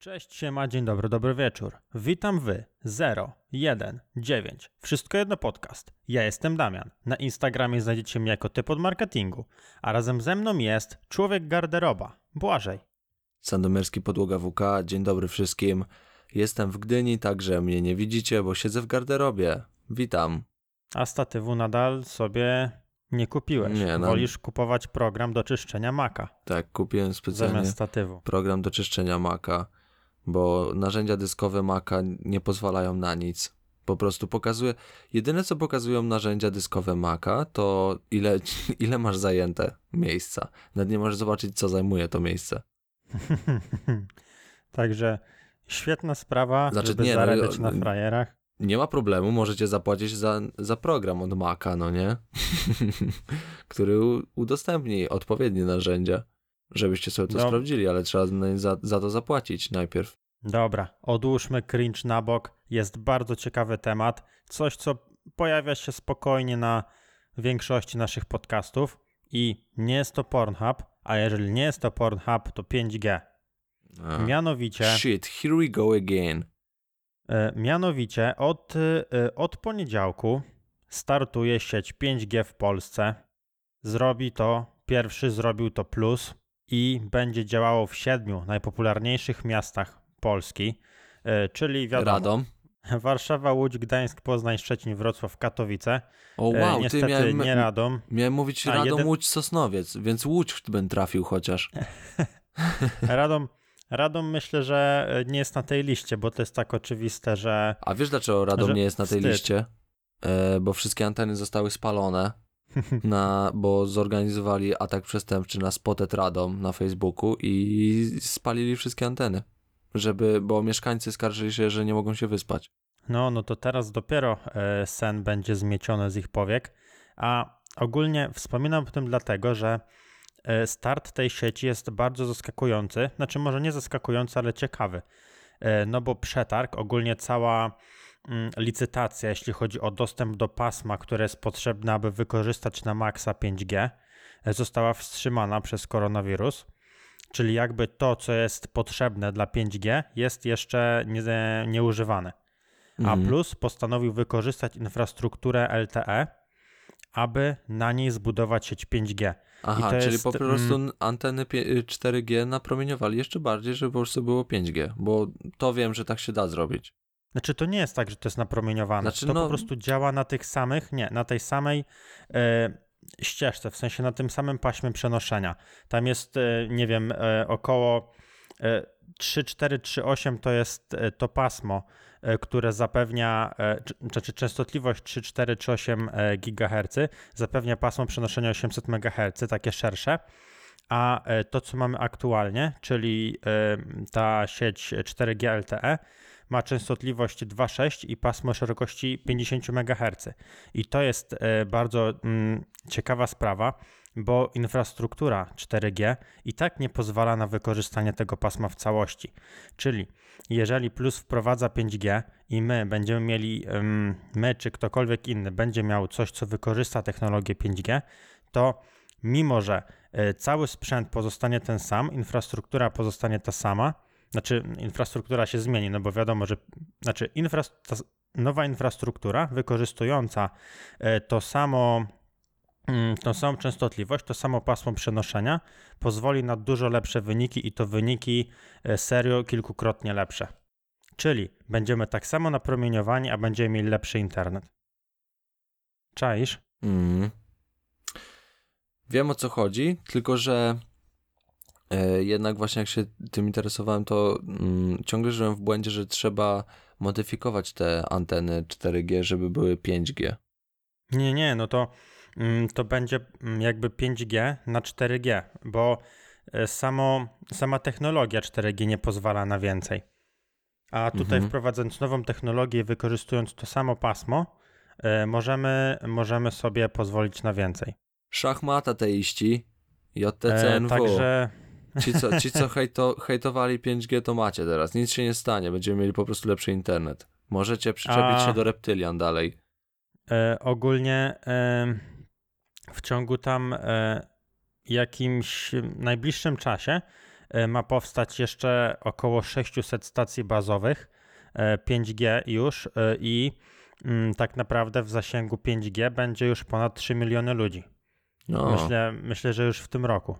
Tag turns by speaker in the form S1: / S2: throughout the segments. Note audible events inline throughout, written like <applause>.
S1: Cześć, siema, dzień dobry, dobry wieczór. Witam wy, 0, 1, 9. Wszystko jedno podcast. Ja jestem Damian. Na Instagramie znajdziecie mnie jako typ od marketingu, a razem ze mną jest człowiek garderoba, Błażej.
S2: Sandomierski Podłoga WK, dzień dobry wszystkim. Jestem w Gdyni, także mnie nie widzicie, bo siedzę w garderobie. Witam.
S1: A statywu nadal sobie nie kupiłeś.
S2: Nie, no.
S1: Wolisz kupować program do czyszczenia maka
S2: Tak, kupiłem specjalnie
S1: zamiast statywu.
S2: program do czyszczenia Maca, bo narzędzia dyskowe Maca nie pozwalają na nic. Po prostu pokazuje, jedyne co pokazują narzędzia dyskowe Maca, to ile, <laughs> ile masz zajęte miejsca. Nawet nie możesz zobaczyć, co zajmuje to miejsce. <laughs>
S1: Także świetna sprawa,
S2: Znaczy,
S1: żeby
S2: nie, no,
S1: zarabiać na
S2: no,
S1: frajerach.
S2: Nie ma problemu, możecie zapłacić za, za program od Maca, no nie? <laughs> Który udostępni odpowiednie narzędzia, żebyście sobie to
S1: No.
S2: sprawdzili, ale trzeba za, za to zapłacić najpierw.
S1: Dobra, odłóżmy cringe na bok. Jest bardzo ciekawy temat. Coś, co pojawia się spokojnie na większości naszych podcastów. I nie jest to Pornhub, a jeżeli nie jest to Pornhub, to 5G.
S2: A.
S1: Mianowicie,
S2: Shit, here we go again.
S1: e, mianowicie od, e, od poniedziałku startuje sieć 5G w Polsce. Zrobi to, pierwszy zrobił to Plus i będzie działało w siedmiu najpopularniejszych miastach Polski, e, czyli wiadomo,
S2: Radom. <laughs>
S1: Warszawa, Łódź, Gdańsk, Poznań, Szczecin, Wrocław, Katowice.
S2: O
S1: E,
S2: wow, ty
S1: niestety
S2: miałem,
S1: nie Radom.
S2: miałem mówić Radom,
S1: jeden-
S2: Łódź, Sosnowiec, więc Łódź bym trafił chociaż. <laughs>
S1: Radom, Radom myślę, że nie jest na tej liście, bo to jest tak oczywiste, że
S2: A wiesz dlaczego Radom
S1: Że
S2: nie jest na tej
S1: wstyd.
S2: liście? E, bo wszystkie anteny zostały spalone, na, bo zorganizowali atak przestępczy na Spotted Radom na Facebooku i spalili wszystkie anteny. Żeby, bo mieszkańcy skarżyli się, że nie mogą się wyspać.
S1: no, no to teraz dopiero e, sen będzie zmieciony z ich powiek. A ogólnie wspominam o tym dlatego, że e, start tej sieci jest bardzo zaskakujący. Znaczy, może nie zaskakujący, ale ciekawy. E, No bo przetarg, ogólnie cała licytacja, jeśli chodzi o dostęp do pasma, które jest potrzebne, aby wykorzystać na maksa 5G, e, została wstrzymana przez koronawirus. Czyli jakby to, co jest potrzebne dla 5G, jest jeszcze nie, nieużywane. A
S2: Mhm.
S1: Plus postanowił wykorzystać infrastrukturę LTE, aby na niej zbudować sieć 5G.
S2: Aha, czyli
S1: jest,
S2: po prostu
S1: mm,
S2: anteny pie- 4G napromieniowali jeszcze bardziej, żeby po prostu było 5G, bo to wiem, że tak się da zrobić.
S1: Znaczy to nie jest tak, że to jest napromieniowane.
S2: Znaczy,
S1: to
S2: no-
S1: po prostu działa na tych samych, nie, na tej samej e, ścieżce, w sensie na tym samym paśmie przenoszenia. Tam jest, e, nie wiem, e, około e, 3438 to jest e, to pasmo, e, które zapewnia, e, czy- znaczy częstotliwość 3438 e, GHz zapewnia pasmo przenoszenia 800 MHz, takie szersze. A e, to, co mamy aktualnie, czyli e, ta sieć 4G LTE, ma częstotliwość 2,6 i pasmo szerokości 50 MHz. I to jest e, bardzo mm, ciekawa sprawa, bo infrastruktura 4G i tak nie pozwala na wykorzystanie tego pasma w całości. Czyli jeżeli Plus wprowadza 5G i my będziemy mieli, my czy ktokolwiek inny będzie miał coś, co wykorzysta technologię 5G, to mimo, że e, cały sprzęt pozostanie ten sam, infrastruktura pozostanie ta sama, znaczy infrastruktura się zmieni, no bo wiadomo, że znaczy s- nowa infrastruktura wykorzystująca e, to samo mm, tą samą częstotliwość, to samo pasmo przenoszenia pozwoli na dużo lepsze wyniki i to wyniki e, serio kilkukrotnie lepsze. Czyli będziemy tak samo napromieniowani, a będziemy mieli lepszy internet. Czaisz?
S2: Mm. Wiem o co chodzi, tylko że jednak właśnie jak się tym interesowałem, to mm, ciągle żyłem w błędzie, że trzeba modyfikować te anteny 4G, żeby były 5G.
S1: Nie, nie, no to, mm, to będzie mm, jakby 5G na 4G, bo e, samo, sama technologia 4G nie pozwala na więcej. A tutaj
S2: Mhm.
S1: wprowadzając nową technologię, i wykorzystując to samo pasmo, e, możemy, możemy sobie pozwolić na więcej.
S2: Szachmat ateiści,
S1: E,
S2: JTCNW.
S1: Także
S2: Ci, co, ci, co hejto, hejtowali 5G, to macie teraz. Nic się nie stanie, będziemy mieli po prostu lepszy internet. Możecie przyczepić
S1: A-
S2: się do reptylian dalej.
S1: E, ogólnie e, w ciągu tam e, jakimś najbliższym czasie e, ma powstać jeszcze około 600 stacji bazowych e, 5G już e, i mm, tak naprawdę w zasięgu 5G będzie już ponad 3 miliony ludzi.
S2: No,
S1: Myślę, myślę, że już w tym roku.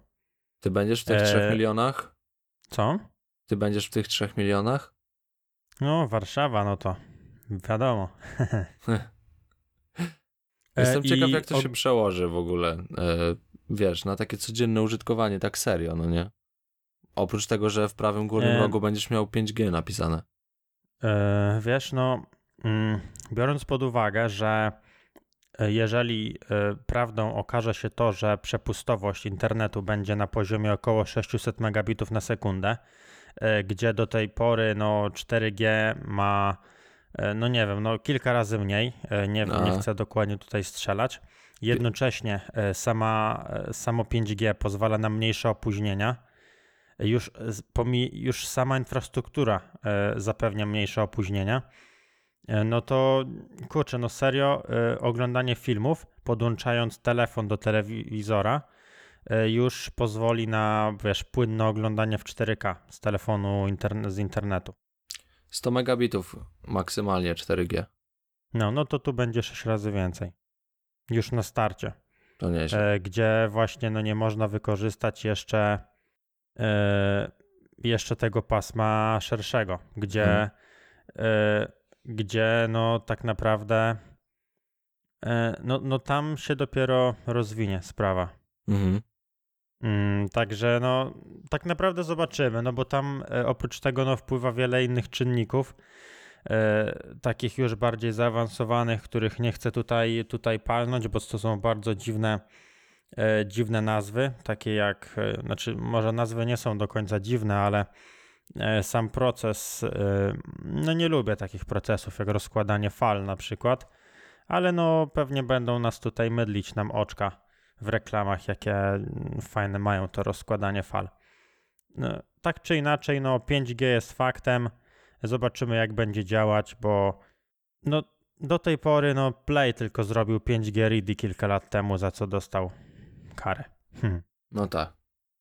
S2: Ty będziesz w tych
S1: e,
S2: 3 milionach?
S1: Co?
S2: Ty będziesz w tych 3 milionach?
S1: No, Warszawa, no to wiadomo. <laughs> E,
S2: Jestem ciekaw,
S1: i
S2: jak to się przełoży w ogóle, e, wiesz, na takie codzienne użytkowanie, tak serio, no nie? Oprócz tego, że w prawym górnym
S1: E.
S2: rogu będziesz miał 5G napisane.
S1: E, Wiesz, no, mm, biorąc pod uwagę, że e, jeżeli e, prawdą okaże się to, że przepustowość internetu będzie na poziomie około 600 megabitów na sekundę, e, gdzie do tej pory no 4G ma, e, no nie wiem, no kilka razy mniej, e, nie, nie
S2: A.
S1: chcę dokładnie tutaj strzelać. Jednocześnie e, sama, e, samo 5G pozwala na mniejsze opóźnienia. Już, już sama infrastruktura e, zapewnia mniejsze opóźnienia. E, no to kurczę, no serio, e, oglądanie filmów podłączając telefon do telewizora e, już pozwoli na, wiesz, płynne oglądanie w 4K z telefonu interne, z internetu.
S2: 100 megabitów maksymalnie 4G.
S1: No, no to tu będzie 6 razy więcej. Już na starcie.
S2: To nieźle.
S1: gdzie właśnie no, nie można wykorzystać jeszcze, jeszcze tego pasma szerszego, gdzie,
S2: Mhm.
S1: Gdzie no tak naprawdę e, no, no tam się dopiero rozwinie sprawa.
S2: Mhm.
S1: Mm, także no tak naprawdę zobaczymy, no bo tam e, oprócz tego no wpływa wiele innych czynników, e, takich już bardziej zaawansowanych, których nie chcę tutaj, tutaj palnąć, bo to są bardzo dziwne, e, dziwne nazwy, takie jak, e, znaczy może nazwy nie są do końca dziwne, ale sam proces, e, no nie lubię takich procesów jak rozkładanie fal na przykład, ale no pewnie będą nas tutaj mydlić nam oczka w reklamach, jakie mm, fajne mają to rozkładanie fal. No, tak czy inaczej, no 5G jest faktem. Zobaczymy, jak będzie działać, bo no, do tej pory no, Play tylko zrobił 5G ready kilka lat temu, za co dostał karę. Hmm.
S2: No tak.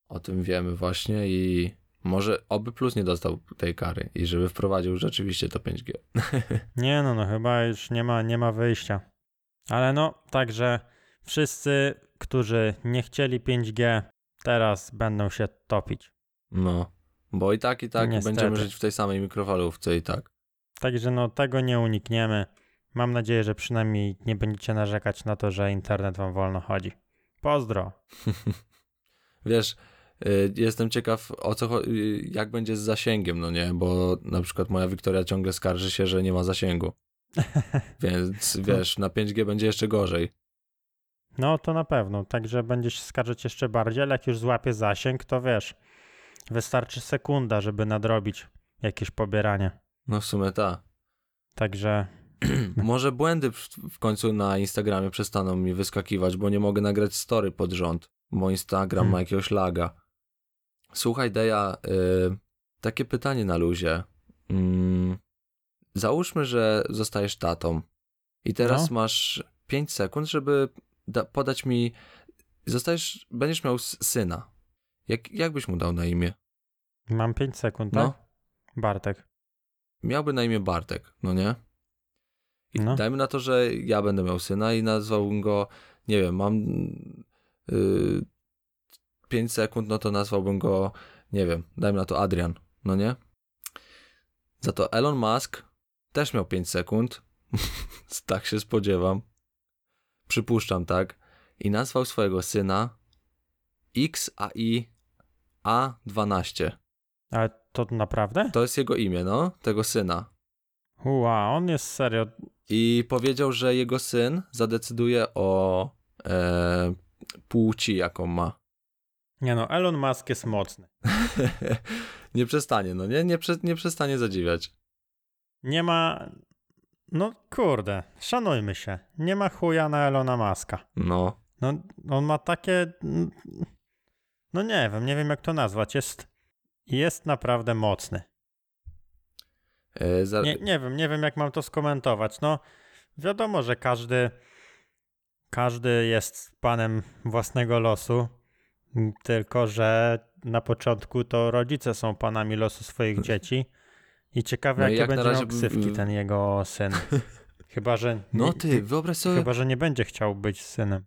S2: O tym wiemy właśnie i może oby Plus nie dostał tej kary i żeby wprowadził rzeczywiście to 5G. <laughs>
S1: Nie no, no chyba już nie ma, nie ma wyjścia. Ale no, także wszyscy, którzy nie chcieli 5G, teraz będą się topić.
S2: No. Bo i tak, i tak
S1: Niestety.
S2: będziemy żyć w tej samej mikrofalówce i tak.
S1: Także no tego nie unikniemy. Mam nadzieję, że przynajmniej nie będziecie narzekać na to, że internet wam wolno chodzi. Pozdro. <laughs>
S2: Wiesz, jestem ciekaw o co, y, jak będzie z zasięgiem, no nie? Bo na przykład moja Wiktoria ciągle skarży się, że nie ma zasięgu. <laughs> Więc wiesz, na 5G będzie jeszcze gorzej.
S1: No to na pewno. Także będzie się skarżyć jeszcze bardziej, ale jak już złapie zasięg, to wiesz, wystarczy sekunda, żeby nadrobić jakieś pobieranie.
S2: No w sumie ta.
S1: Także <clears throat>
S2: Może błędy w, w końcu na Instagramie przestaną mi wyskakiwać, bo nie mogę nagrać story pod rząd, bo Instagram
S1: Hmm.
S2: ma jakiegoś laga. Słuchaj, Deja, y, takie pytanie na luzie. Mm, załóżmy, że zostajesz tatą i teraz
S1: No.
S2: masz 5 sekund, żeby da, podać mi. Zostajesz, będziesz miał syna. Jak, jak byś mu dał na imię?
S1: mam 5 sekund, tak?
S2: No.
S1: Bartek.
S2: Miałby na imię Bartek, no nie? I
S1: No.
S2: dajmy na to, że ja będę miał syna i nazwałbym go, nie wiem, mam yy, 5 sekund, no to nazwałbym go, nie wiem, dajmy na to Adrian, no nie? Za to Elon Musk też miał 5 sekund, <laughs> tak się spodziewam, przypuszczam tak, i nazwał swojego syna XAI A12.
S1: Ale to naprawdę?
S2: To jest jego imię, no, tego syna.
S1: Ua, on jest serio.
S2: I powiedział, że jego syn zadecyduje o e, płci, jaką ma.
S1: Nie no, Elon Musk jest mocny. <laughs>
S2: nie przestanie, no nie? Nie, prze, nie przestanie zadziwiać.
S1: Nie ma. No kurde, szanujmy się. Nie ma chuja na Elona Muska.
S2: No.
S1: No, on ma takie. No nie wiem, nie wiem jak to nazwać. Jest, jest naprawdę mocny.
S2: E, za,
S1: Nie, nie wiem, nie wiem jak mam to skomentować. No, wiadomo, że każdy. Każdy jest panem własnego losu. Tylko, że na początku to rodzice są panami losu swoich dzieci i ciekawe,
S2: No
S1: jakie
S2: jak
S1: będzie
S2: razie
S1: miał ksywki ten jego syn. <laughs> Chyba, że
S2: No
S1: nie,
S2: ty, wyobraź sobie,
S1: chyba, że nie będzie chciał być synem.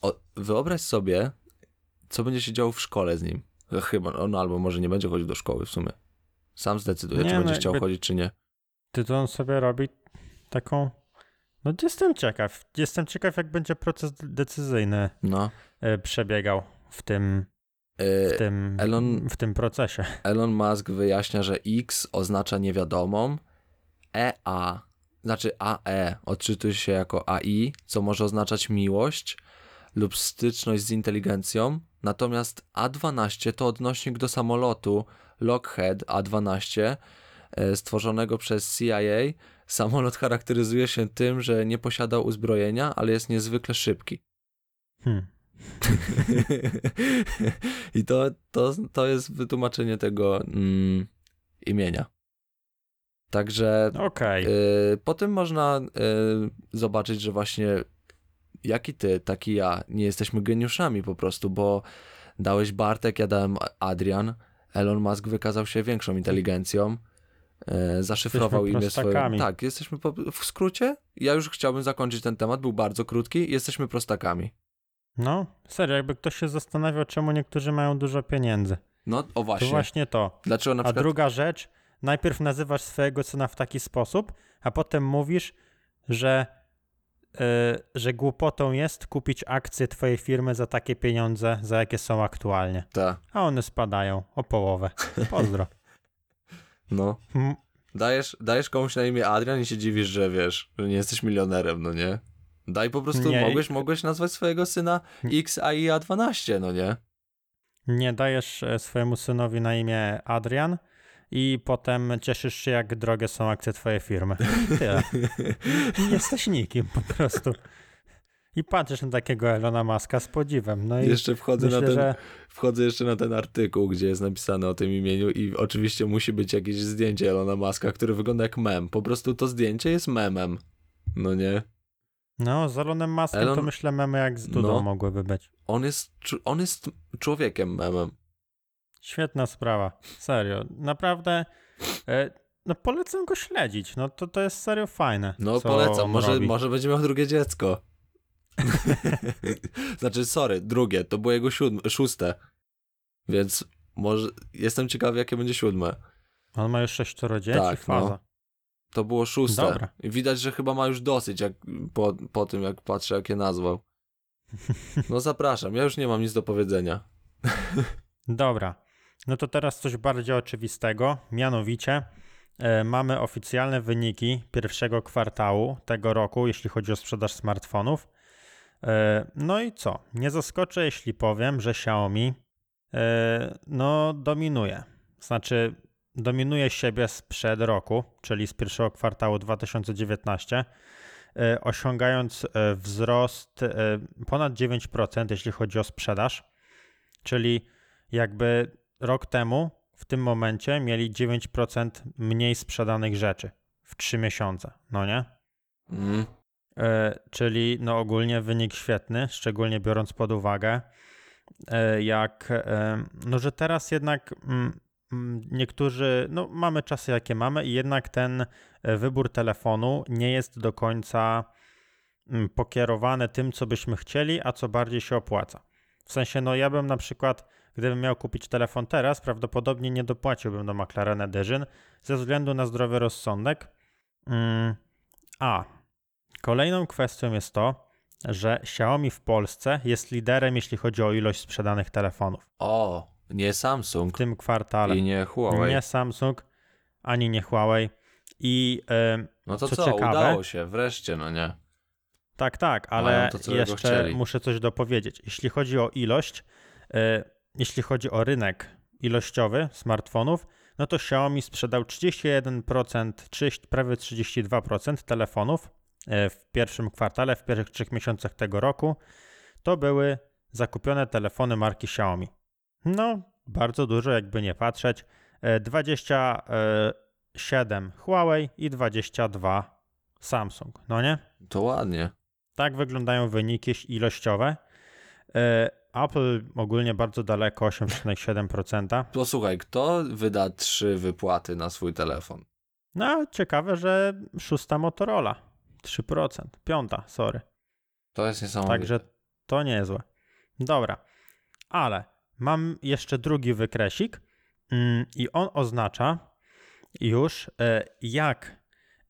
S2: o, wyobraź sobie, co będzie się działo w szkole z nim. Chyba, on albo może nie będzie chodził do szkoły w sumie. Sam zdecyduje,
S1: Nie,
S2: czy
S1: no
S2: będzie chciał chodzić, czy nie.
S1: Ty to on sobie robi taką. No jestem ciekaw. Jestem ciekaw, jak będzie proces decyzyjny
S2: No.
S1: e, przebiegał w tym, w
S2: E,
S1: tym,
S2: Elon-
S1: w tym procesie. <laughs>
S2: Elon Musk wyjaśnia, że X oznacza niewiadomą, EA, znaczy AE odczytuje się jako AI, co może oznaczać miłość lub styczność z inteligencją, natomiast A12 to odnośnik do samolotu Lockheed A12 e, stworzonego przez CIA. Samolot charakteryzuje się tym, że nie posiada uzbrojenia, ale jest niezwykle szybki.
S1: Hmm. <laughs>
S2: I to, to, to jest wytłumaczenie tego mm, imienia. Także
S1: Okej.
S2: y, po tym można y, zobaczyć, że właśnie jak i ty, tak i ja, nie jesteśmy geniuszami po prostu, bo dałeś Bartek, ja dałem Adrian, Elon Musk wykazał się większą inteligencją, y, zaszyfrował
S1: Jesteśmy
S2: imię swoje. Tak, jesteśmy po, w skrócie. Ja już chciałbym zakończyć ten temat, był bardzo krótki, jesteśmy prostakami.
S1: No, serio, jakby ktoś się zastanawiał, czemu niektórzy mają dużo pieniędzy.
S2: No, o
S1: To
S2: właśnie.
S1: właśnie to.
S2: Dlaczego na
S1: A
S2: przykład
S1: druga rzecz, najpierw nazywasz swojego syna w taki sposób, a potem mówisz, że, e, że głupotą jest kupić akcje twojej firmy za takie pieniądze, za jakie są aktualnie.
S2: Ta,
S1: A one spadają o połowę. Pozdro. <laughs>
S2: no.
S1: Mm,
S2: Dajesz, dajesz komuś na imię Adrian i się dziwisz, że wiesz, że nie jesteś milionerem, no nie? Daj po prostu,
S1: Nie,
S2: mogłeś, mogłeś nazwać swojego syna XAIA12, no nie?
S1: Nie dajesz e, swojemu synowi na imię Adrian i potem cieszysz się, jak drogie są akcje twojej firmy. <laughs> Tyle. Jesteś nikim po prostu. I patrzysz na takiego Elona Muska z podziwem. No i
S2: Jeszcze wchodzę
S1: myślę,
S2: na ten,
S1: że
S2: wchodzę jeszcze na ten artykuł, gdzie jest napisane o tym imieniu i oczywiście musi być jakieś zdjęcie Elona Muska, który wygląda jak mem. Po prostu to zdjęcie jest memem. No nie?
S1: No, z Elonem Muskiem to
S2: Elon-
S1: myślę memy jak z Dudą
S2: No.
S1: mogłyby być.
S2: On jest, on jest człowiekiem memem.
S1: Świetna sprawa. Serio. Naprawdę e, no polecam go śledzić. No to, to jest serio fajne.
S2: No polecam, może,
S1: robi.
S2: może będzie miał drugie dziecko. <laughs> znaczy, sorry, drugie, to było jego siódme, szóste. Więc może jestem ciekawy, jakie będzie siódme.
S1: On ma już sześcioro dzieci,
S2: Tak, no. To było szóste.
S1: Dobra.
S2: Widać, że chyba ma już dosyć, jak po, po tym, jak patrzę, jakie nazwał. <laughs> No zapraszam, ja już nie mam nic do powiedzenia.
S1: Dobra. No to teraz coś bardziej oczywistego. Mianowicie e, mamy oficjalne wyniki pierwszego kwartału tego roku, jeśli chodzi o sprzedaż smartfonów. E, no i co? Nie zaskoczę, jeśli powiem, że Xiaomi e, no dominuje. Znaczy dominuje siebie sprzed roku, czyli z pierwszego kwartału 2019, e, osiągając e, wzrost e, ponad 9%, jeśli chodzi o sprzedaż. Czyli jakby rok temu w tym momencie mieli 9% mniej sprzedanych rzeczy w 3 miesiące, no nie?
S2: Mm.
S1: Czyli no ogólnie wynik świetny, szczególnie biorąc pod uwagę, jak, no że teraz jednak mm, niektórzy, no mamy czasy jakie mamy i jednak ten e, wybór telefonu nie jest do końca mm, pokierowany tym, co byśmy chcieli, a co bardziej się opłaca. W sensie, no ja bym na przykład, gdybym miał kupić telefon teraz, prawdopodobnie nie dopłaciłbym do McLaren Edition ze względu na zdrowy rozsądek. Mm, a kolejną kwestią jest to, że Xiaomi w Polsce jest liderem, jeśli chodzi o ilość sprzedanych telefonów.
S2: O, nie
S1: W
S2: Samsung
S1: tym kwartale.
S2: i nie Huawei.
S1: Nie Samsung, ani nie Huawei. I em,
S2: no to
S1: co
S2: co,
S1: ciekawe-
S2: udało się, wreszcie, no nie?
S1: Tak, tak, ale
S2: to,
S1: jeszcze
S2: chcieli.
S1: muszę coś dopowiedzieć. Jeśli chodzi o ilość, e, jeśli chodzi o rynek ilościowy smartfonów, no to Xiaomi sprzedał 31%, 30, prawie 32% telefonów e, w pierwszym kwartale, w pierwszych trzech miesiącach tego roku. To były zakupione telefony marki Xiaomi. No, bardzo dużo, jakby nie patrzeć. E, 27 Huawei i 22 Samsung, no nie?
S2: To ładnie.
S1: Tak wyglądają wyniki ilościowe. E, Apple ogólnie bardzo daleko, 8,7%.
S2: Posłuchaj, kto wyda trzy wypłaty na swój telefon?
S1: No, ciekawe, że szósta Motorola, 3%, piąta, sorry.
S2: To jest niesamowite.
S1: Także to niezłe. Dobra, ale mam jeszcze drugi wykresik mm, i on oznacza już, e, jak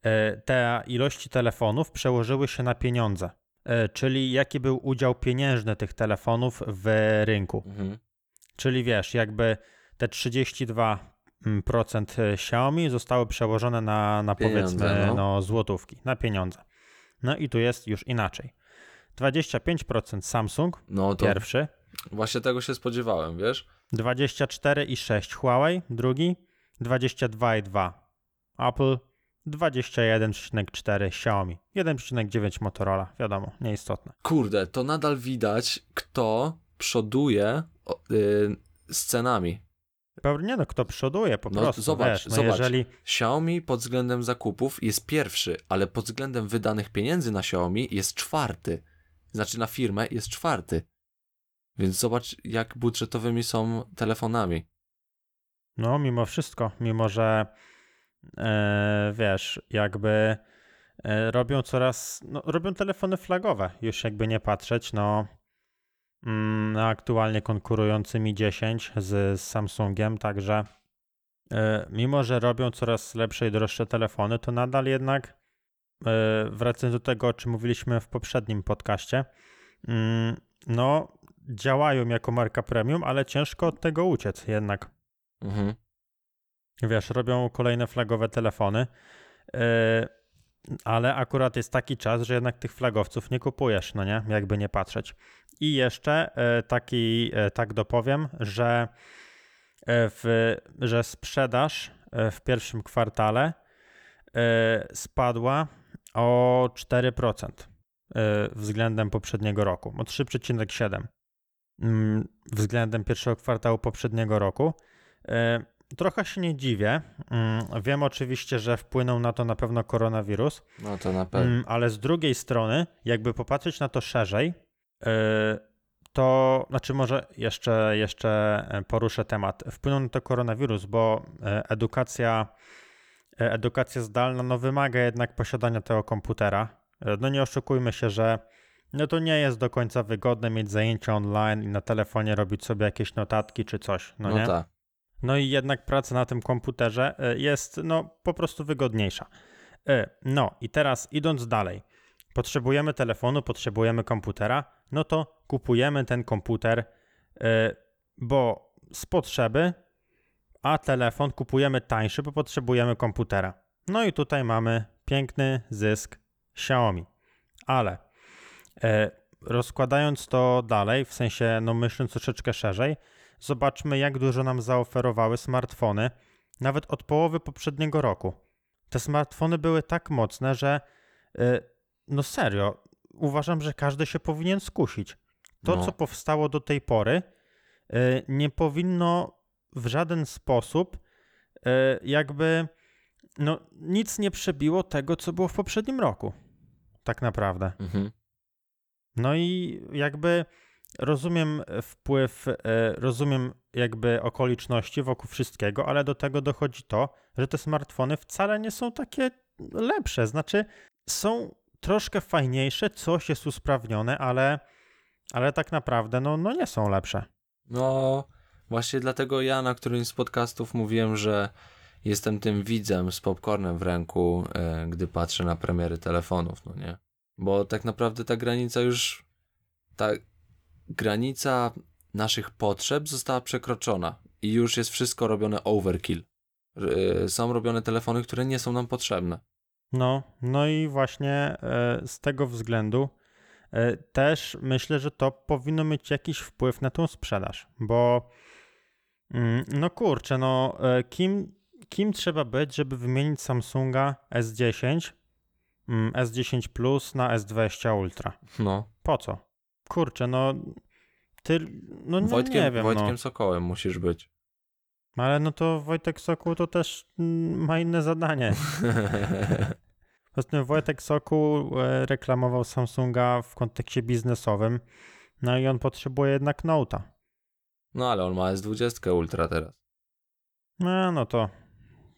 S1: e, te ilości telefonów przełożyły się na pieniądze. E, Czyli jaki był udział pieniężny tych telefonów w rynku.
S2: Mhm.
S1: Czyli wiesz, jakby te 32% Xiaomi zostały przełożone na, na
S2: Pieniądze,
S1: powiedzmy
S2: no.
S1: no, złotówki, na pieniądze. No i tu jest już inaczej. 25% Samsung,
S2: No to
S1: pierwszy,
S2: właśnie tego się spodziewałem, wiesz?
S1: 24,6 Huawei, drugi, 22,2 Apple, 21,4 Xiaomi, 1,9 Motorola, wiadomo, nieistotne.
S2: Kurde, to nadal widać, kto przoduje o, y, z cenami.
S1: Pewnie nie no, kto przoduje po
S2: No,
S1: prostu,
S2: zobacz,
S1: wiesz, no
S2: zobacz.
S1: jeżeli...
S2: Xiaomi pod względem zakupów jest pierwszy, ale pod względem wydanych pieniędzy na Xiaomi jest czwarty. Znaczy na firmę jest czwarty. Więc zobacz, jak budżetowymi są telefonami.
S1: No, mimo wszystko, mimo że e, wiesz, jakby e, robią coraz, no, robią telefony flagowe, już jakby nie patrzeć, no, mm, aktualnie konkurujący Mi 10 z, z Samsungiem, także e, mimo, że robią coraz lepsze i droższe telefony, to nadal jednak, wracając do tego, o czym mówiliśmy w poprzednim podcaście, mm, no, działają jako marka premium, ale ciężko od tego uciec jednak
S2: Mhm.
S1: wiesz, robią kolejne flagowe telefony, yy, ale akurat jest taki czas, że jednak tych flagowców nie kupujesz, no nie, jakby nie patrzeć. I jeszcze yy, taki, yy, tak dopowiem, że, w, że sprzedaż w pierwszym kwartale spadła o 4% yy, względem poprzedniego roku, o 3,7% mm, względem pierwszego kwartału poprzedniego roku. E, Trochę się nie dziwię. Mm, Wiem oczywiście, że wpłynął na to na pewno koronawirus,
S2: No to na pewno.
S1: mm, ale z drugiej strony, jakby popatrzeć na to szerzej, e, to znaczy może jeszcze, jeszcze e, poruszę temat. Wpłynął na to koronawirus, bo edukacja, edukacja zdalna no, wymaga jednak posiadania tego komputera. No nie oszukujmy się, że no to nie jest do końca wygodne mieć zajęcia online i na telefonie robić sobie jakieś notatki czy coś, no,
S2: No,
S1: nie?
S2: tak.
S1: No i jednak praca na tym komputerze e, jest no po prostu wygodniejsza. E, No i teraz idąc dalej, potrzebujemy telefonu, potrzebujemy komputera, no to kupujemy ten komputer, e, bo z potrzeby, a telefon kupujemy tańszy, bo potrzebujemy komputera. No i tutaj mamy piękny zysk Xiaomi. Ale rozkładając to dalej, w sensie no myśląc troszeczkę szerzej, zobaczmy, jak dużo nam zaoferowały smartfony, nawet od połowy poprzedniego roku. Te smartfony były tak mocne, że y, no serio, uważam, że każdy się powinien skusić. To,
S2: No.
S1: co powstało do tej pory, y, nie powinno w żaden sposób jakby no, nic nie przebiło tego, co było w poprzednim roku. Tak naprawdę.
S2: Mhm.
S1: No i jakby rozumiem wpływ, e, rozumiem jakby okoliczności wokół wszystkiego, ale do tego dochodzi to, że te smartfony wcale nie są takie lepsze. Znaczy, są troszkę fajniejsze, coś jest usprawnione, ale, ale tak naprawdę no, no nie są lepsze.
S2: No, właśnie dlatego ja na którymś z podcastów mówiłem, że jestem tym widzem z popcornem w ręku, e, gdy patrzę na premiery telefonów, no nie? Bo tak naprawdę ta granica już, ta granica naszych potrzeb została przekroczona i już jest wszystko robione overkill. E, Są robione telefony, które nie są nam potrzebne.
S1: No, no i właśnie e, z tego względu e, też myślę, że to powinno mieć jakiś wpływ na tą sprzedaż, bo mm, no kurczę, no kim, kim trzeba być, żeby wymienić Samsunga S10, mm, S10 Plus na S20 Ultra?
S2: No,
S1: Po co? Kurczę, no ty, no nie,
S2: Wojtkiem,
S1: nie wiem,
S2: Wojtkiem
S1: no.
S2: Sokołem musisz być.
S1: Ale no to Wojtek Sokół to też mm, ma inne zadanie. <laughs> Ostatnio Wojtek Sokół e, reklamował Samsunga w kontekście biznesowym. No i on potrzebuje jednak Note'a.
S2: No ale on ma S20 Ultra teraz.
S1: No, no to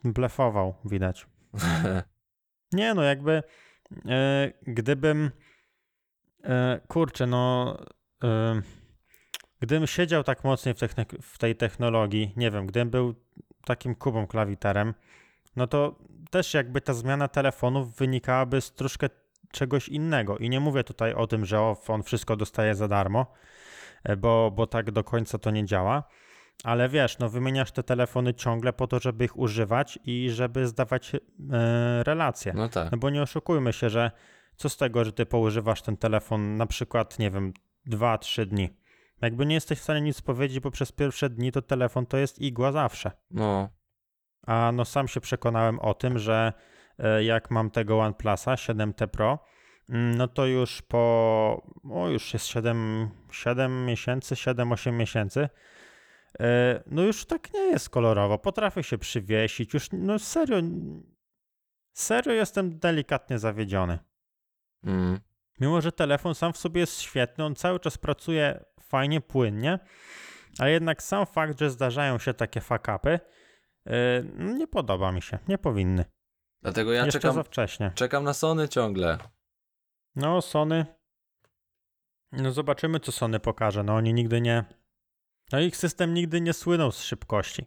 S1: blefował, widać. <laughs> Nie, no jakby gdybym e, kurczę, no e, gdybym siedział tak mocniej w, techni- w tej technologii, nie wiem, gdybym był takim kubą klawiterem, no to też jakby ta zmiana telefonów wynikałaby z troszkę czegoś innego. I nie mówię tutaj o tym, że on wszystko dostaje za darmo, e, bo, bo tak do końca to nie działa. Ale wiesz, no wymieniasz te telefony ciągle po to, żeby ich używać i żeby zdawać e, relacje.
S2: No tak.
S1: No bo nie oszukujmy się, że co z tego, że ty poużywasz ten telefon na przykład, nie wiem, 2-3 dni. Jakby nie jesteś w stanie nic powiedzieć, bo przez pierwsze dni to telefon to jest igła zawsze.
S2: No.
S1: A no sam się przekonałem o tym, że e, jak mam tego OnePlusa 7T Pro, mm, no to już po, o już jest 7, 7 miesięcy, 7-8 miesięcy, no już tak nie jest kolorowo. Potrafię się przywiesić, już no serio, serio jestem delikatnie zawiedziony.
S2: Mm.
S1: Mimo, że telefon sam w sobie jest świetny, on cały czas pracuje fajnie, płynnie, ale jednak sam fakt, że zdarzają się takie fakapy, yy, nie podoba mi się, nie powinny.
S2: Dlatego ja
S1: Jeszcze
S2: czekam,
S1: za wcześnie.
S2: czekam na Sony ciągle.
S1: No, Sony. No, zobaczymy, co Sony pokaże. No, oni nigdy nie. No, ich system nigdy nie słynął z szybkości.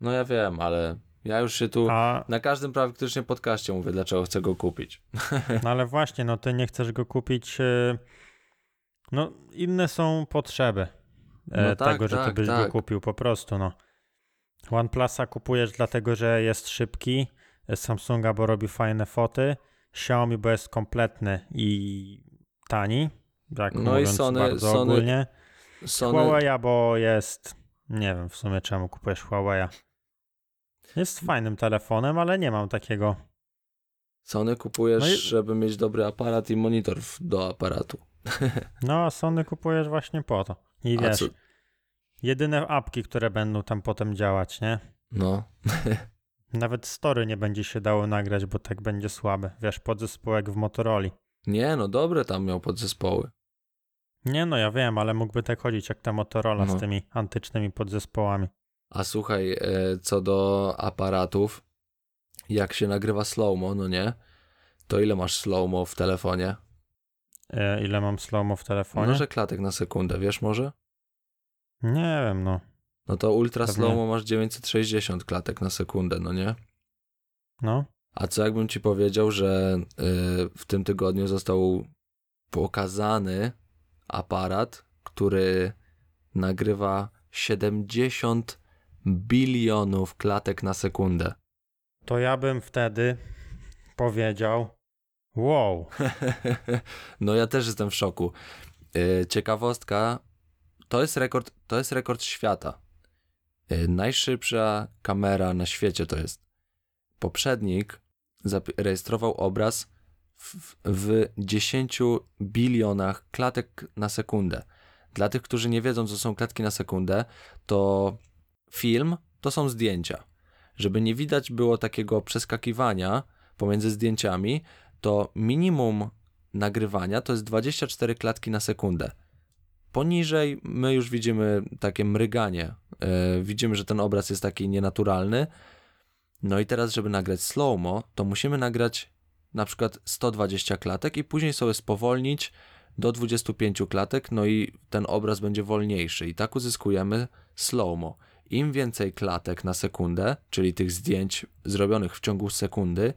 S2: No ja wiem, ale ja już się tu
S1: A,
S2: na każdym praktycznie podcaście mówię, dlaczego chcę go kupić. <laughs>
S1: no, ale właśnie, no, ty nie chcesz go kupić. Yy, no, inne są potrzeby e,
S2: No tak,
S1: tego, że ty
S2: tak,
S1: byś
S2: tak.
S1: go kupił po prostu, no. OnePlusa kupujesz dlatego, że jest szybki, Samsunga, bo robi fajne foty, Xiaomi, bo jest kompletny i tani, tak
S2: No i Sony- Sony-
S1: ogólnie.
S2: Sony,
S1: Huawei, bo jest. Nie wiem w sumie czemu kupujesz Huawei. Jest fajnym telefonem, ale nie mam takiego.
S2: Sony kupujesz,
S1: No i-
S2: żeby mieć dobry aparat i monitor do aparatu. <laughs>
S1: No, a Sony kupujesz właśnie po to. I wiesz,
S2: co?
S1: jedyne apki, które będą tam potem działać, nie?
S2: No. <laughs>
S1: Nawet story nie będzie się dało nagrać, bo tak będzie słabe. Wiesz, podzespołek w Motorola.
S2: Nie, no dobre tam miał podzespoły.
S1: Nie no, ja wiem, ale mógłby tak chodzić jak ta Motorola
S2: No.
S1: z tymi antycznymi podzespołami.
S2: A słuchaj, e, co do aparatów, jak się nagrywa slowmo, no nie? To ile masz slowmo w telefonie?
S1: E, ile mam slowmo w telefonie?
S2: Może klatek na sekundę, wiesz może?
S1: Nie wiem, no.
S2: No to ultra
S1: Pewnie.
S2: slowmo masz 960 klatek na sekundę, no nie?
S1: No,
S2: A co jakbym ci powiedział, że y, w tym tygodniu został pokazany aparat, który nagrywa 70 bilionów klatek na sekundę.
S1: to ja bym wtedy powiedział wow. <laughs>
S2: no ja też jestem w szoku. Y, Ciekawostka, to jest rekord, to jest rekord świata. Y, Najszybsza kamera na świecie to jest. Poprzednik zapi- rejestrował obraz w, w 10 bilionach klatek na sekundę. Dla tych, którzy nie wiedzą, co są klatki na sekundę, to film to są zdjęcia. Żeby nie widać było takiego przeskakiwania pomiędzy zdjęciami, to minimum nagrywania to jest 24 klatki na sekundę. Poniżej my już widzimy takie mryganie. Yy, widzimy, że ten obraz jest taki nienaturalny. No i teraz, żeby nagrać slow-mo, to musimy nagrać na przykład 120 klatek i później sobie spowolnić do 25 klatek, no i ten obraz będzie wolniejszy. I tak uzyskujemy slow-mo. Im więcej klatek na sekundę, czyli tych zdjęć zrobionych w ciągu sekundy,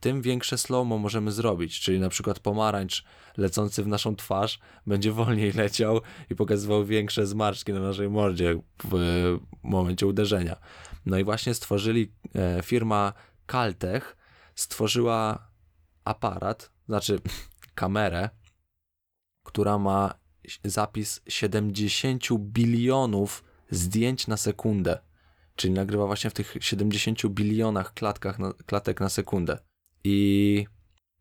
S2: tym większe slow-mo możemy zrobić, czyli na przykład pomarańcz lecący w naszą twarz będzie wolniej <laughs> leciał i pokazywał większe zmarszczki na naszej mordzie w momencie uderzenia. No i właśnie stworzyli, e, firma Caltech stworzyła aparat, znaczy kamerę, która ma zapis 70 bilionów zdjęć na sekundę. Czyli nagrywa właśnie w tych 70 bilionach klatkach na, klatek na sekundę. I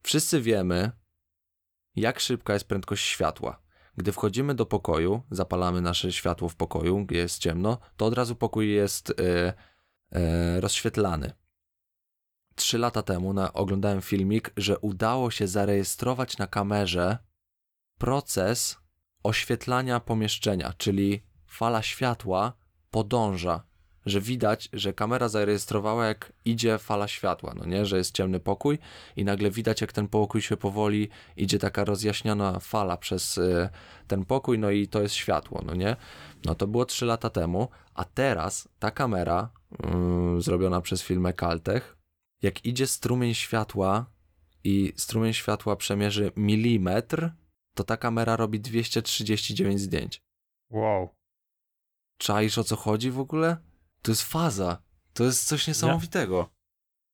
S2: wszyscy wiemy, jak szybka jest prędkość światła. Gdy wchodzimy do pokoju, zapalamy nasze światło w pokoju, gdzie jest ciemno, to od razu pokój jest e, e, rozświetlany. Trzy lata temu na, oglądałem filmik, że udało się zarejestrować na kamerze proces oświetlania pomieszczenia, czyli fala światła podąża, że widać, że kamera zarejestrowała, jak idzie fala światła, no nie, że jest ciemny pokój i nagle widać, jak ten pokój się powoli idzie taka rozjaśniona fala przez y, ten pokój, no i to jest światło, no nie? No to było 3 lata temu, a teraz ta kamera y, zrobiona przez firmę Caltech, jak idzie strumień światła i strumień światła przemierzy milimetr, to ta kamera robi 239 zdjęć.
S1: Wow.
S2: Czaisz o co chodzi w ogóle? To jest faza. To jest coś niesamowitego.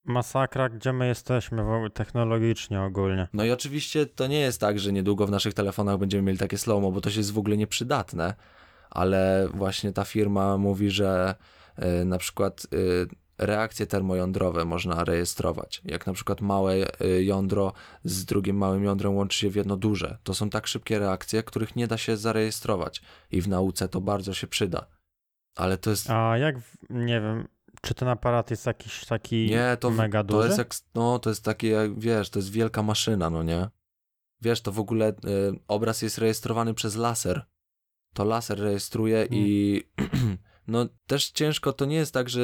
S1: Masakra, gdzie my jesteśmy technologicznie ogólnie.
S2: No i oczywiście to nie jest tak, że niedługo w naszych telefonach będziemy mieli takie slow-mo, bo to się jest w ogóle nieprzydatne, ale właśnie ta firma mówi, że y, na przykład y, reakcje termojądrowe można rejestrować. Jak na przykład małe y, jądro z drugim małym jądrem łączy się w jedno duże. To są tak szybkie reakcje, których nie da się zarejestrować i w nauce to bardzo się przyda. Ale to jest
S1: A jak, nie wiem, czy ten aparat jest jakiś taki
S2: Nie, to,
S1: mega duży?
S2: to jest jak, no to jest takie, jak, wiesz, to jest wielka maszyna, no nie? Wiesz, to w ogóle y, obraz jest rejestrowany przez laser. To laser rejestruje i <clears throat> no też ciężko, to nie jest tak, że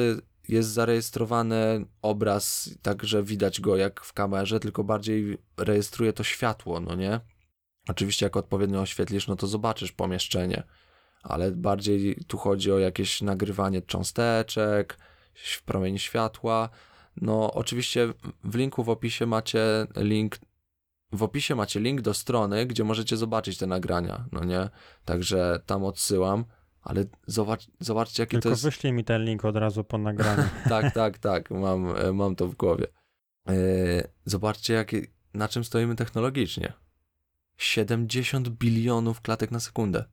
S2: jest zarejestrowany obraz tak, że widać go jak w kamerze, tylko bardziej rejestruje to światło, no nie? Oczywiście jak odpowiednio oświetlisz, no to zobaczysz pomieszczenie, ale bardziej tu chodzi o jakieś nagrywanie cząsteczek, promieni światła. No, oczywiście w linku w opisie macie link. W opisie macie link do strony, gdzie możecie zobaczyć te nagrania, no nie? Także tam odsyłam, ale zobacz, zobaczcie, jakie
S1: Tylko
S2: to jest.
S1: wyślij mi ten link od razu po nagraniu. <laughs>
S2: Tak, tak, tak, mam, e, mam to w głowie. E, Zobaczcie, jakie, na czym stoimy technologicznie. 70 bilionów klatek na sekundę.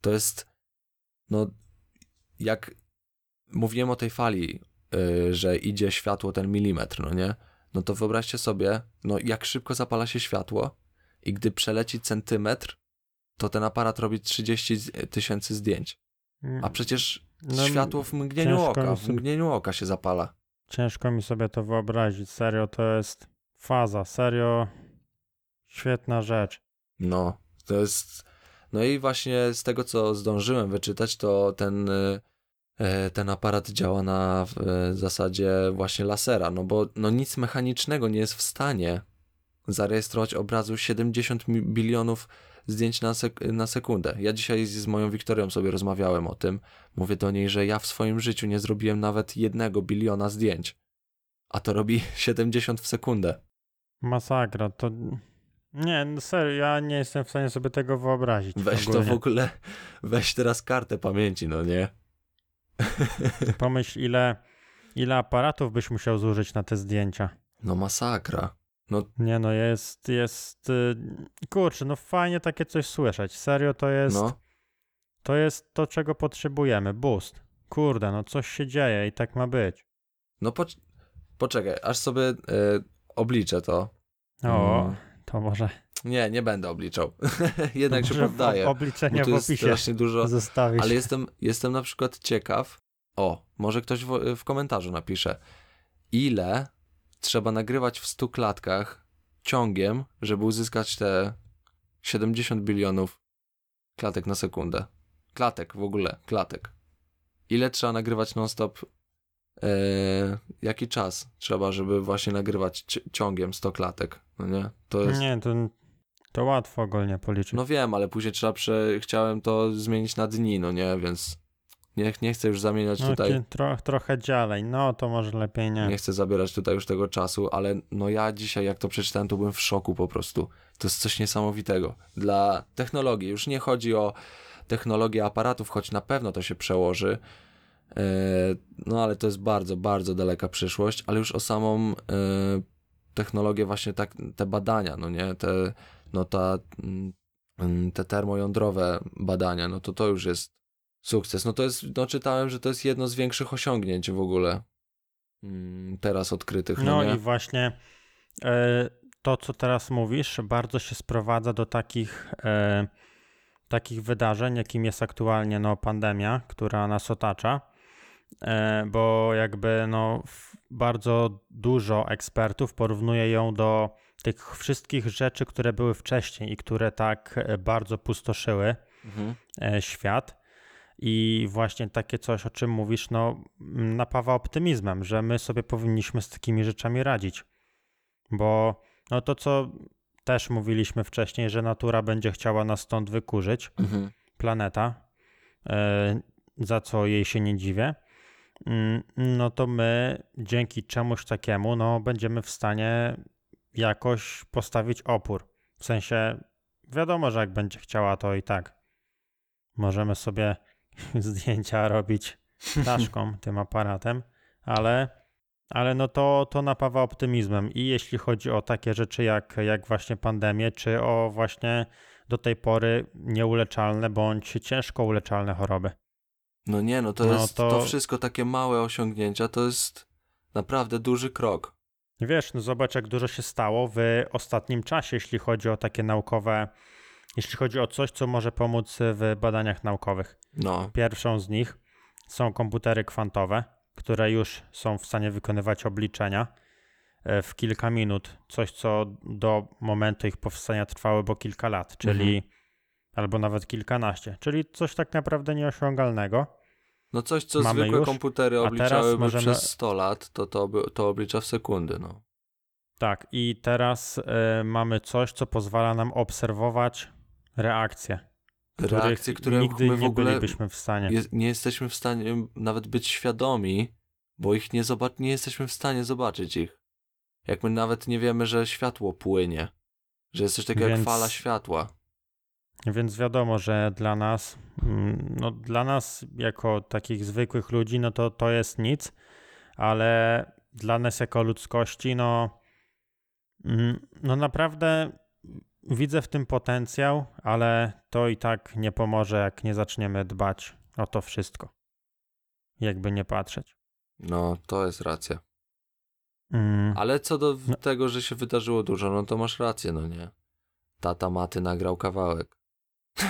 S2: To jest, no, jak mówiłem o tej fali, y, że idzie światło ten milimetr, no nie? No to wyobraźcie sobie, no jak szybko zapala się światło i gdy przeleci centymetr, to ten aparat robi 30 z- tysięcy zdjęć. A przecież
S1: No,
S2: światło w mgnieniu oka, w mgnieniu oka się zapala.
S1: Ciężko mi sobie to wyobrazić. Serio, to jest faza. Serio, świetna rzecz.
S2: No, to jest. No i właśnie z tego, co zdążyłem wyczytać, to ten, y, e, ten aparat działa na e, zasadzie właśnie lasera, no bo no nic mechanicznego nie jest w stanie zarejestrować obrazu 70 mi- bilionów zdjęć na, sek- na sekundę. Ja dzisiaj z moją Wiktorią sobie rozmawiałem o tym. Mówię do niej, że ja w swoim życiu nie zrobiłem nawet jednego biliona zdjęć. A to robi <laughs> 70 w sekundę.
S1: Masakra, to... Nie, no serio, ja nie jestem w stanie sobie tego wyobrazić.
S2: Weź to
S1: ogólnie.
S2: w ogóle, <laughs> weź teraz kartę pamięci, no nie?
S1: Pomyśl, ile, ile aparatów byś musiał zużyć na te zdjęcia.
S2: No masakra. No
S1: Nie no, jest, jest... y, Kurczę, no fajnie takie coś słyszeć. Serio, to jest...
S2: no,
S1: To jest to, czego potrzebujemy. Boost. Kurde, no coś się dzieje i tak ma być.
S2: no pocz- poczekaj, aż sobie e, obliczę to.
S1: O,
S2: Mm.
S1: to może...
S2: Nie, nie będę obliczał. <laughs> Jednak
S1: to
S2: się poddaję.
S1: Obliczenia
S2: Bo tu
S1: w
S2: jest
S1: opisie
S2: strasznie dużo.
S1: zostawić.
S2: Ale jestem, jestem na przykład ciekaw. O, może ktoś w, w komentarzu napisze. Ile trzeba nagrywać w 100 klatkach ciągiem, żeby uzyskać te 70 bilionów klatek na sekundę? Klatek w ogóle, klatek. Ile trzeba nagrywać non-stop? E, jaki czas trzeba, żeby właśnie nagrywać ci- ciągiem 100 klatek? No nie? To jest.
S1: Nie, to, to łatwo ogólnie policzyć.
S2: No wiem, ale później trzeba prze... Chciałem to zmienić na dni, no nie, więc nie, nie chcę już zamieniać
S1: No,
S2: tutaj,
S1: tro, trochę dzielej, no to może lepiej nie.
S2: nie chcę zabierać tutaj już tego czasu, ale no ja dzisiaj jak to przeczytałem, to byłem w szoku po prostu. To jest coś niesamowitego. Dla technologii, już nie chodzi o technologię aparatów, choć na pewno to się przełoży, e, no ale to jest bardzo, bardzo daleka przyszłość, ale już o samą e, technologię właśnie tak, te badania, no nie, te, no ta, mm, te termojądrowe badania, no to to już jest sukces. No to jest, no czytałem, że to jest jedno z większych osiągnięć w ogóle mm, teraz odkrytych, no,
S1: No i właśnie e, to, co teraz mówisz, bardzo się sprowadza do takich, e, takich wydarzeń, jakim jest aktualnie no, pandemia, która nas otacza. e, bo jakby no bardzo dużo ekspertów porównuje ją do tych wszystkich rzeczy, które były wcześniej i które tak bardzo pustoszyły
S2: Mhm.
S1: świat. I właśnie takie coś, o czym mówisz, no, m, napawa optymizmem, że my sobie powinniśmy z takimi rzeczami radzić. Bo no to, co też mówiliśmy wcześniej, że natura będzie chciała nas stąd wykurzyć,
S2: Mhm.
S1: planeta, e, za co jej się nie dziwię, mm, no to my dzięki czemuś takiemu, no, będziemy w stanie jakoś postawić opór. W sensie, wiadomo, że jak będzie chciała, to i tak możemy sobie <laughs> zdjęcia robić ptaszką, <laughs> tym aparatem, ale, ale no to, to napawa optymizmem. I jeśli chodzi o takie rzeczy jak, jak właśnie pandemię, czy o właśnie do tej pory nieuleczalne bądź ciężko uleczalne choroby.
S2: No nie, no to
S1: No
S2: jest to...
S1: to-
S2: wszystko takie małe osiągnięcia, to jest naprawdę duży krok.
S1: Wiesz, no zobacz, jak dużo się stało w ostatnim czasie, jeśli chodzi o takie naukowe, jeśli chodzi o coś, co może pomóc w badaniach naukowych.
S2: No,
S1: Pierwszą z nich są komputery kwantowe, które już są w stanie wykonywać obliczenia e, w kilka minut. Coś, co do momentu ich powstania trwało bo kilka lat, czyli albo nawet kilkanaście, czyli coś tak naprawdę nieosiągalnego.
S2: no coś, co
S1: Mamy
S2: zwykłe
S1: już,
S2: komputery obliczałyby
S1: możemy-
S2: przez 100 lat, to to, to oblicza w sekundy, no.
S1: Tak, i teraz e, mamy coś, co pozwala nam obserwować reakcje,
S2: Reakcje, które
S1: nigdy
S2: my w
S1: nie
S2: ogóle
S1: bylibyśmy w stanie.
S2: nie jesteśmy w stanie nawet być świadomi, bo ich nie, zobac- nie jesteśmy w stanie zobaczyć ich. Jak my nawet nie wiemy, że światło płynie, że jest coś takiego jak
S1: Więc-
S2: fala światła.
S1: Więc wiadomo, że dla nas, mm, no dla nas jako takich zwykłych ludzi, no to to jest nic, ale dla nas jako ludzkości, no, mm, no naprawdę widzę w tym potencjał, ale to i tak nie pomoże, jak nie zaczniemy dbać o to wszystko. Jakby nie patrzeć.
S2: No, to jest racja.
S1: Mm,
S2: Ale co do
S1: No.
S2: tego, że się wydarzyło dużo, no to masz rację, no nie. Tata Maty nagrał kawałek. <laughs>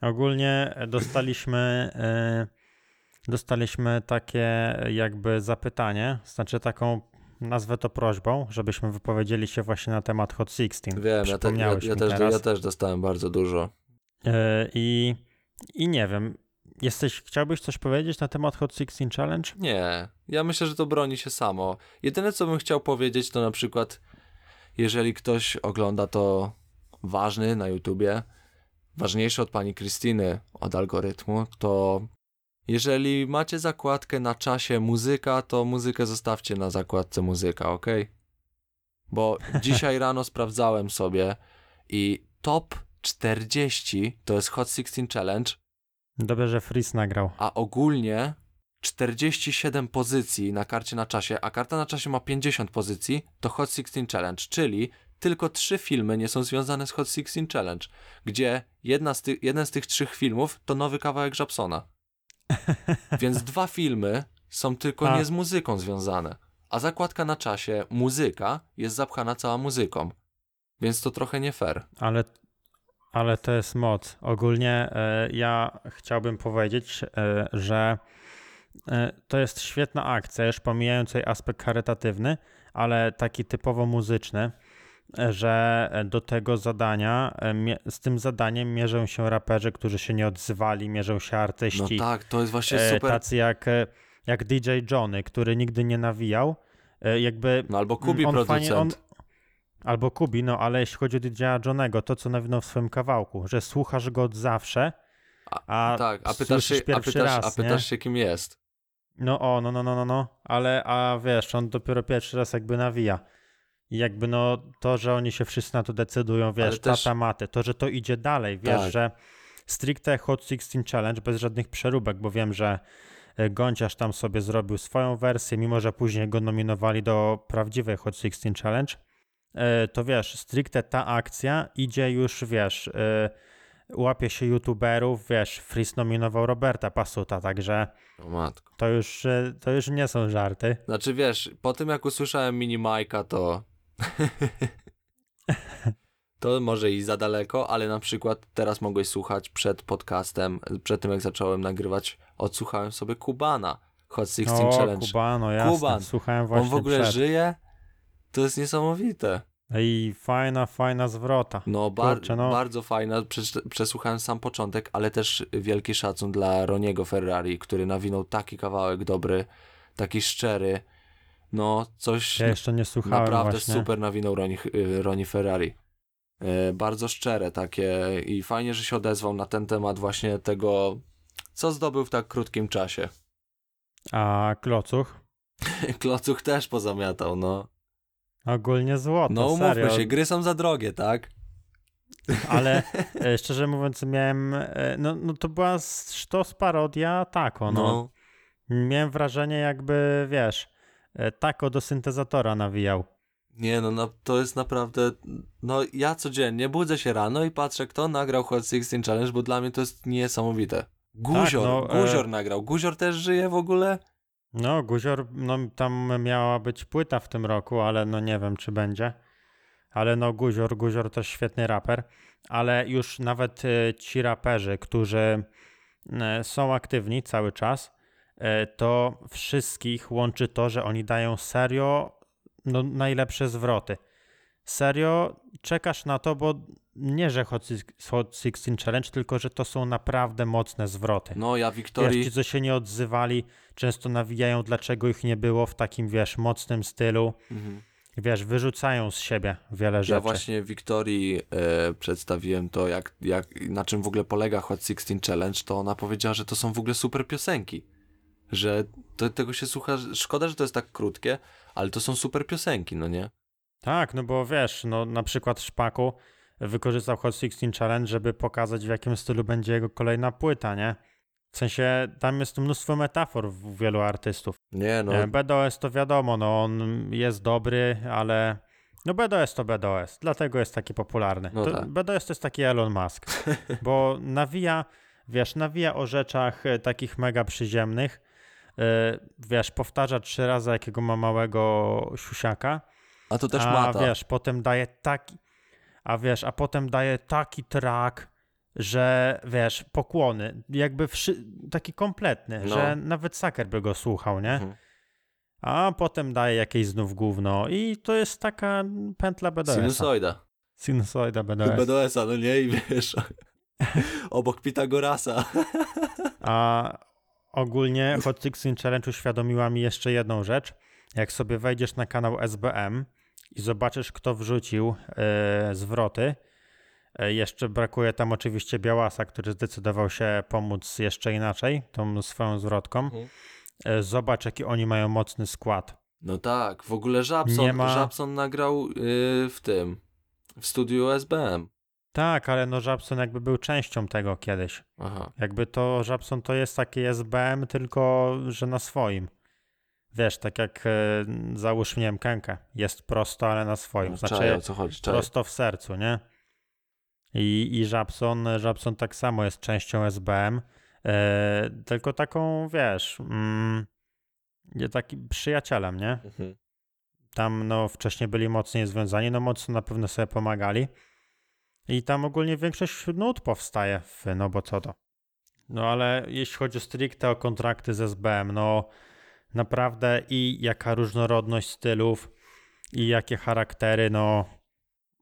S1: Ogólnie dostaliśmy, e, dostaliśmy takie jakby zapytanie, znaczy taką nazwę to prośbą, żebyśmy wypowiedzieli się właśnie na temat Hot 16.
S2: Wiem, ja, te, ja, ja, też, ja też dostałem bardzo dużo.
S1: E, I, I nie wiem, jesteś, chciałbyś coś powiedzieć na temat Hot 16 Challenge?
S2: Nie, ja myślę, że to broni się samo. Jedyne, co bym chciał powiedzieć, to na przykład, jeżeli ktoś ogląda to ważny na YouTubie, ważniejszy od pani Krystyny, od algorytmu, to jeżeli macie zakładkę na czasie muzyka, to muzykę zostawcie na zakładce muzyka, ok? Bo <laughs> dzisiaj rano sprawdzałem sobie i top 40 to jest Hot 16 Challenge,
S1: Dobrze, że Freeze nagrał.
S2: a ogólnie 47 pozycji na karcie na czasie, a karta na czasie ma 50 pozycji, to Hot 16 Challenge, czyli tylko trzy filmy nie są związane z Hot 16 Challenge, gdzie jedna z ty- jeden z tych trzech filmów to nowy kawałek Japsona. <laughs> Więc dwa filmy są tylko
S1: A.
S2: nie z muzyką związane, a zakładka na czasie muzyka jest zapchana cała muzyką. Więc to trochę nie fair.
S1: Ale, ale to jest moc. Ogólnie e, ja chciałbym powiedzieć, e, że e, to jest świetna akcja, już pomijając jej aspekt charytatywny, ale taki typowo muzyczny, że do tego zadania, e, z tym zadaniem mierzą się raperzy, którzy się nie odzywali, mierzą się
S2: No
S1: artyści,
S2: tak, to jest właśnie
S1: e,
S2: super.
S1: tacy jak, e, jak DJ Johnny, który nigdy nie nawijał, e, jakby
S2: No albo Kubi
S1: on
S2: producent.
S1: fajnie- on- Albo Kubi, no ale jeśli chodzi o DJ-a Johnego, to co nawinął w swoim kawałku, że słuchasz go od zawsze, a,
S2: Tak, a pytasz, się, a,
S1: pierwszy
S2: pytasz,
S1: raz,
S2: a pytasz się, kim jest.
S1: No o, no, no, no, no, no, ale a wiesz, on dopiero pierwszy raz jakby nawija. I jakby no to, że oni się wszyscy na to decydują, wiesz,
S2: Ale też-
S1: tata maty, to, że to idzie dalej, wiesz,
S2: Tak.
S1: że stricte Hot 16 Challenge bez żadnych przeróbek, bo wiem, że e, Gąciarz tam sobie zrobił swoją wersję, mimo że później go nominowali do prawdziwej Hot 16 Challenge, e, to wiesz, stricte ta akcja idzie już, wiesz, e, łapie się youtuberów, wiesz, Fris nominował Roberta Pasuta, także
S2: O matko.
S1: to już, to już nie są żarty.
S2: Znaczy wiesz, po tym jak usłyszałem mini Majka, to... <laughs> to może i za daleko, ale na przykład teraz mogłeś słuchać przed podcastem, przed tym jak zacząłem nagrywać, odsłuchałem sobie Kubana, Hot 16
S1: O,
S2: Challenge.
S1: Kubano, jasne.
S2: Kuban.
S1: Słuchałem właśnie
S2: On w ogóle
S1: przed.
S2: żyje? To jest niesamowite.
S1: I fajna, fajna zwrota.
S2: No, bar-
S1: Kurczę, no.
S2: bardzo fajna. Prze- przesłuchałem sam początek, ale też wielki szacun dla Roniego Ferrari, który nawinął taki kawałek dobry, taki szczery. No, coś
S1: Ja jeszcze nie słuchałem
S2: naprawdę
S1: właśnie.
S2: super nawinął Roni, y, Roni Ferrari. E, Bardzo szczere takie i fajnie, że się odezwał na ten temat właśnie tego, co zdobył w tak krótkim czasie.
S1: A Klocuch? <laughs>
S2: Klocuch też pozamiatał, no.
S1: Ogólnie złoto,
S2: No umówmy
S1: serio.
S2: się, gry są za drogie, tak?
S1: Ale e, <laughs> szczerze mówiąc miałem, e, no, no to była sztos parodia tako, no.
S2: No,
S1: Miałem wrażenie jakby, wiesz, tako do syntezatora nawijał.
S2: Nie no, no, to jest naprawdę, no ja codziennie budzę się rano i patrzę, kto nagrał Hot 16 Challenge, bo dla mnie to jest niesamowite. Guzior,
S1: no, e-
S2: Guzior nagrał. Guzior też żyje w ogóle?
S1: No, Guzior, no tam miała być płyta w tym roku, ale no nie wiem, czy będzie. Ale no Guzior, Guzior też świetny raper, ale już nawet e, ci raperzy, którzy e, są aktywni cały czas, e, to wszystkich łączy to, że oni dają serio no, najlepsze zwroty. Serio czekasz na to, bo nie, że Hot Six- Hot 16 Challenge, tylko że to są naprawdę mocne zwroty.
S2: No ja
S1: Wiesz,
S2: Wiktorii,
S1: ci, co się nie odzywali, często nawijają, dlaczego ich nie było w takim, wiesz, mocnym stylu.
S2: mhm.
S1: Wiesz, wyrzucają z siebie wiele rzeczy.
S2: ja właśnie Wiktorii e, przedstawiłem to, jak, jak, na czym w ogóle polega Hot 16 Challenge, to ona powiedziała, że to są w ogóle super piosenki. Że to, tego się słucha, szkoda, że to jest tak krótkie, ale to są super piosenki, no nie?
S1: Tak, no bo wiesz, no na przykład Szpaku wykorzystał Hot 16 Challenge, żeby pokazać, w jakim stylu będzie jego kolejna płyta, nie? W sensie, tam jest mnóstwo metafor w wielu artystów.
S2: Nie no,
S1: No. BDOS to wiadomo, no on jest dobry, ale no BDOS to BDOS, dlatego jest taki popularny.
S2: No
S1: to
S2: tak.
S1: BDOS to jest taki Elon Musk, <laughs> bo nawija, wiesz, nawija o rzeczach e, takich mega przyziemnych, e, wiesz, powtarza trzy razy, jakiego ma małego siusiaka,
S2: a to też
S1: a
S2: mata.
S1: wiesz, potem daje taki, a wiesz, a potem daje taki track, że wiesz, pokłony, jakby wszy, taki kompletny,
S2: No.
S1: że nawet Saker by go słuchał, nie?
S2: Mhm.
S1: A potem daje jakieś znów gówno i to jest taka pętla BDS.
S2: Sinusoida.
S1: Sinusoida BDS. <laughs>
S2: BDS-a, no nie? I wiesz, <laughs> obok Pitagorasa.
S1: A ogólnie Hot 16 Challenge uświadomiła mi jeszcze jedną rzecz. Jak sobie wejdziesz na kanał SBM i zobaczysz, kto wrzucił e, zwroty, e, jeszcze brakuje tam oczywiście Białasa, który zdecydował się pomóc jeszcze inaczej, tą swoją zwrotką.
S2: Mhm.
S1: E, zobacz, jaki oni mają mocny skład.
S2: No tak, w ogóle Żabson,
S1: ma-
S2: Żabson nagrał yy, w tym, w studiu SBM.
S1: Tak, ale no Żabson jakby był częścią tego kiedyś.
S2: Aha.
S1: Jakby to Żabson to jest taki SBM, tylko że na swoim. Wiesz, tak jak e, załóż, nie wiem, Kenkę. Jest prosto, ale na swoim.
S2: Czaję,
S1: Znaczy
S2: o co chodzi, czaję.
S1: prosto w sercu, nie? I, i Żabson, Żabson tak samo jest częścią SBM, e, tylko taką, wiesz, mm, nie takim przyjacielem, nie?
S2: Mhm.
S1: Tam no wcześniej byli mocniej związani, no mocno na pewno sobie pomagali. I tam ogólnie większość nut powstaje w no bo co to. No ale jeśli chodzi stricte o kontrakty z SBM, no naprawdę i jaka różnorodność stylów i jakie charaktery, no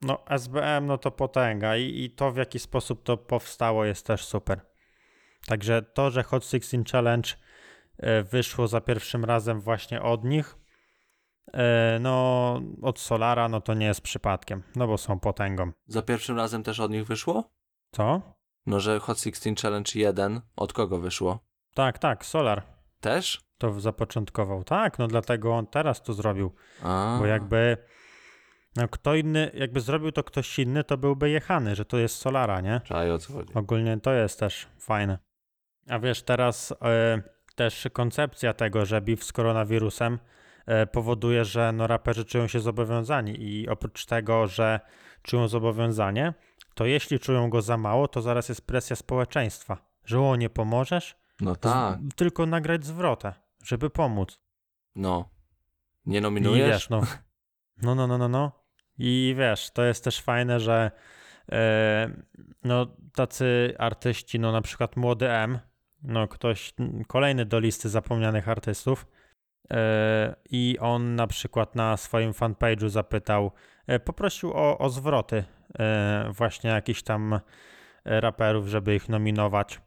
S1: no SBM no to potęga i, i to w jaki sposób to powstało jest też super. Także to, że Hot 16 Challenge e, wyszło za pierwszym razem właśnie od nich, no od Solara, no to nie jest przypadkiem, no bo są potęgą.
S2: Za pierwszym razem też od nich wyszło?
S1: Co?
S2: No, że Hot 16 Challenge 1 od kogo wyszło?
S1: Tak, tak, Solar
S2: Też?
S1: to zapoczątkował. Tak, no dlatego on teraz to zrobił,
S2: A,
S1: bo jakby no kto inny, jakby zrobił to ktoś inny, to byłby jechany, że to jest Solara, nie?
S2: Czaję, o co chodzi.
S1: Ogólnie to jest też fajne. A wiesz, teraz e, też koncepcja tego, że beef z koronawirusem e, powoduje, że no, raperzy czują się zobowiązani i oprócz tego, że czują zobowiązanie, to jeśli czują go za mało, to zaraz jest presja społeczeństwa, że o nie pomożesz,
S2: No
S1: Z-
S2: tak,
S1: tylko nagrać zwrotę, żeby pomóc.
S2: no. Nie
S1: I
S2: nominujesz?
S1: wiesz, no, no, no, no, no, no. I wiesz, to jest też fajne, że e, no, tacy artyści, no na przykład Młody M, no ktoś, kolejny do listy zapomnianych artystów, e, i on na przykład na swoim fanpage'u zapytał, e, poprosił o, o zwroty e, właśnie jakichś tam e, raperów, żeby ich nominować.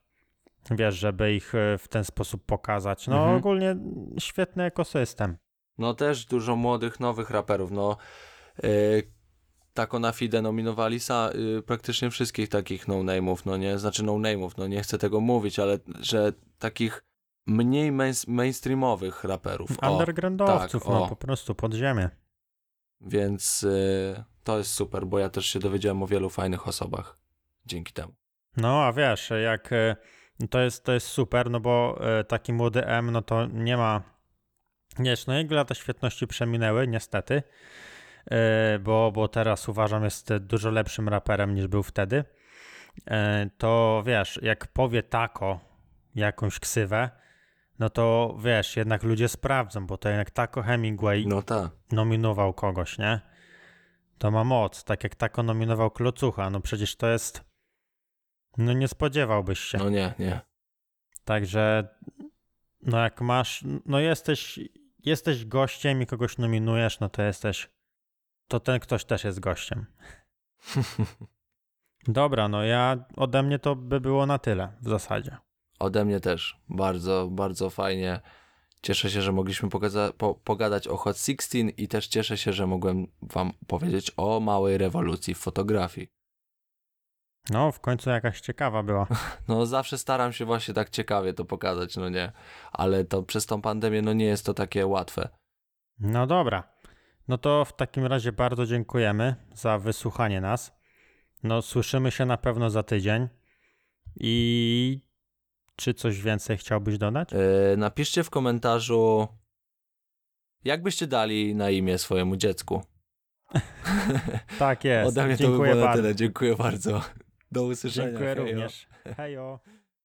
S1: Wiesz, żeby ich e, w ten sposób pokazać. No
S2: Mhm.
S1: ogólnie świetny ekosystem.
S2: No też dużo młodych, nowych raperów, no yy, Tako na Fide nominowali sa, yy, praktycznie wszystkich takich no-name'ów, no nie, znaczy no-name'ów, no nie chcę tego mówić, ale że takich mniej main, mainstreamowych raperów, o,
S1: Undergroundowców,
S2: tak,
S1: no po prostu pod ziemię.
S2: więc yy, to jest super, bo ja też się dowiedziałem o wielu fajnych osobach dzięki temu.
S1: No a wiesz, jak e, to jest, to jest super, no bo e, taki młody M, no to nie ma. Wiesz, no jego lata świetności przeminęły, niestety, e, bo, bo teraz uważam jest dużo lepszym raperem niż był wtedy. E, To wiesz, jak powie tako jakąś ksywę, no to wiesz, jednak ludzie sprawdzą, bo to jednak tako Hemingway
S2: No tak,
S1: nominował kogoś, nie? To ma moc, tak jak tako nominował Klocucha, no przecież to jest. No nie spodziewałbyś się.
S2: no nie, nie.
S1: Także, no jak masz, no jesteś, jesteś gościem i kogoś nominujesz, no to jesteś, to ten ktoś też jest gościem. <laughs> Dobra, no ja, ode mnie to by było na tyle w zasadzie.
S2: Ode mnie też. Bardzo, bardzo fajnie. Cieszę się, że mogliśmy po- pogadać o Hot 16 i też cieszę się, że mogłem wam powiedzieć o małej rewolucji w fotografii.
S1: No, w końcu jakaś ciekawa była. <laughs>
S2: No zawsze staram się właśnie tak ciekawie to pokazać, no nie. Ale to przez tą pandemię, no nie jest to takie łatwe.
S1: No dobra. No to w takim razie bardzo dziękujemy za wysłuchanie nas. No, słyszymy się na pewno za tydzień. I czy coś więcej chciałbyś dodać?
S2: Yy, napiszcie w komentarzu, jak byście dali na imię swojemu dziecku. <laughs>
S1: Tak jest.
S2: Ode mnie to by
S1: Dziękuję
S2: było na
S1: bardzo.
S2: tyle. Dziękuję bardzo. Do usłyszenia.
S1: Dziękuję
S2: Hejo.
S1: również. Hejo.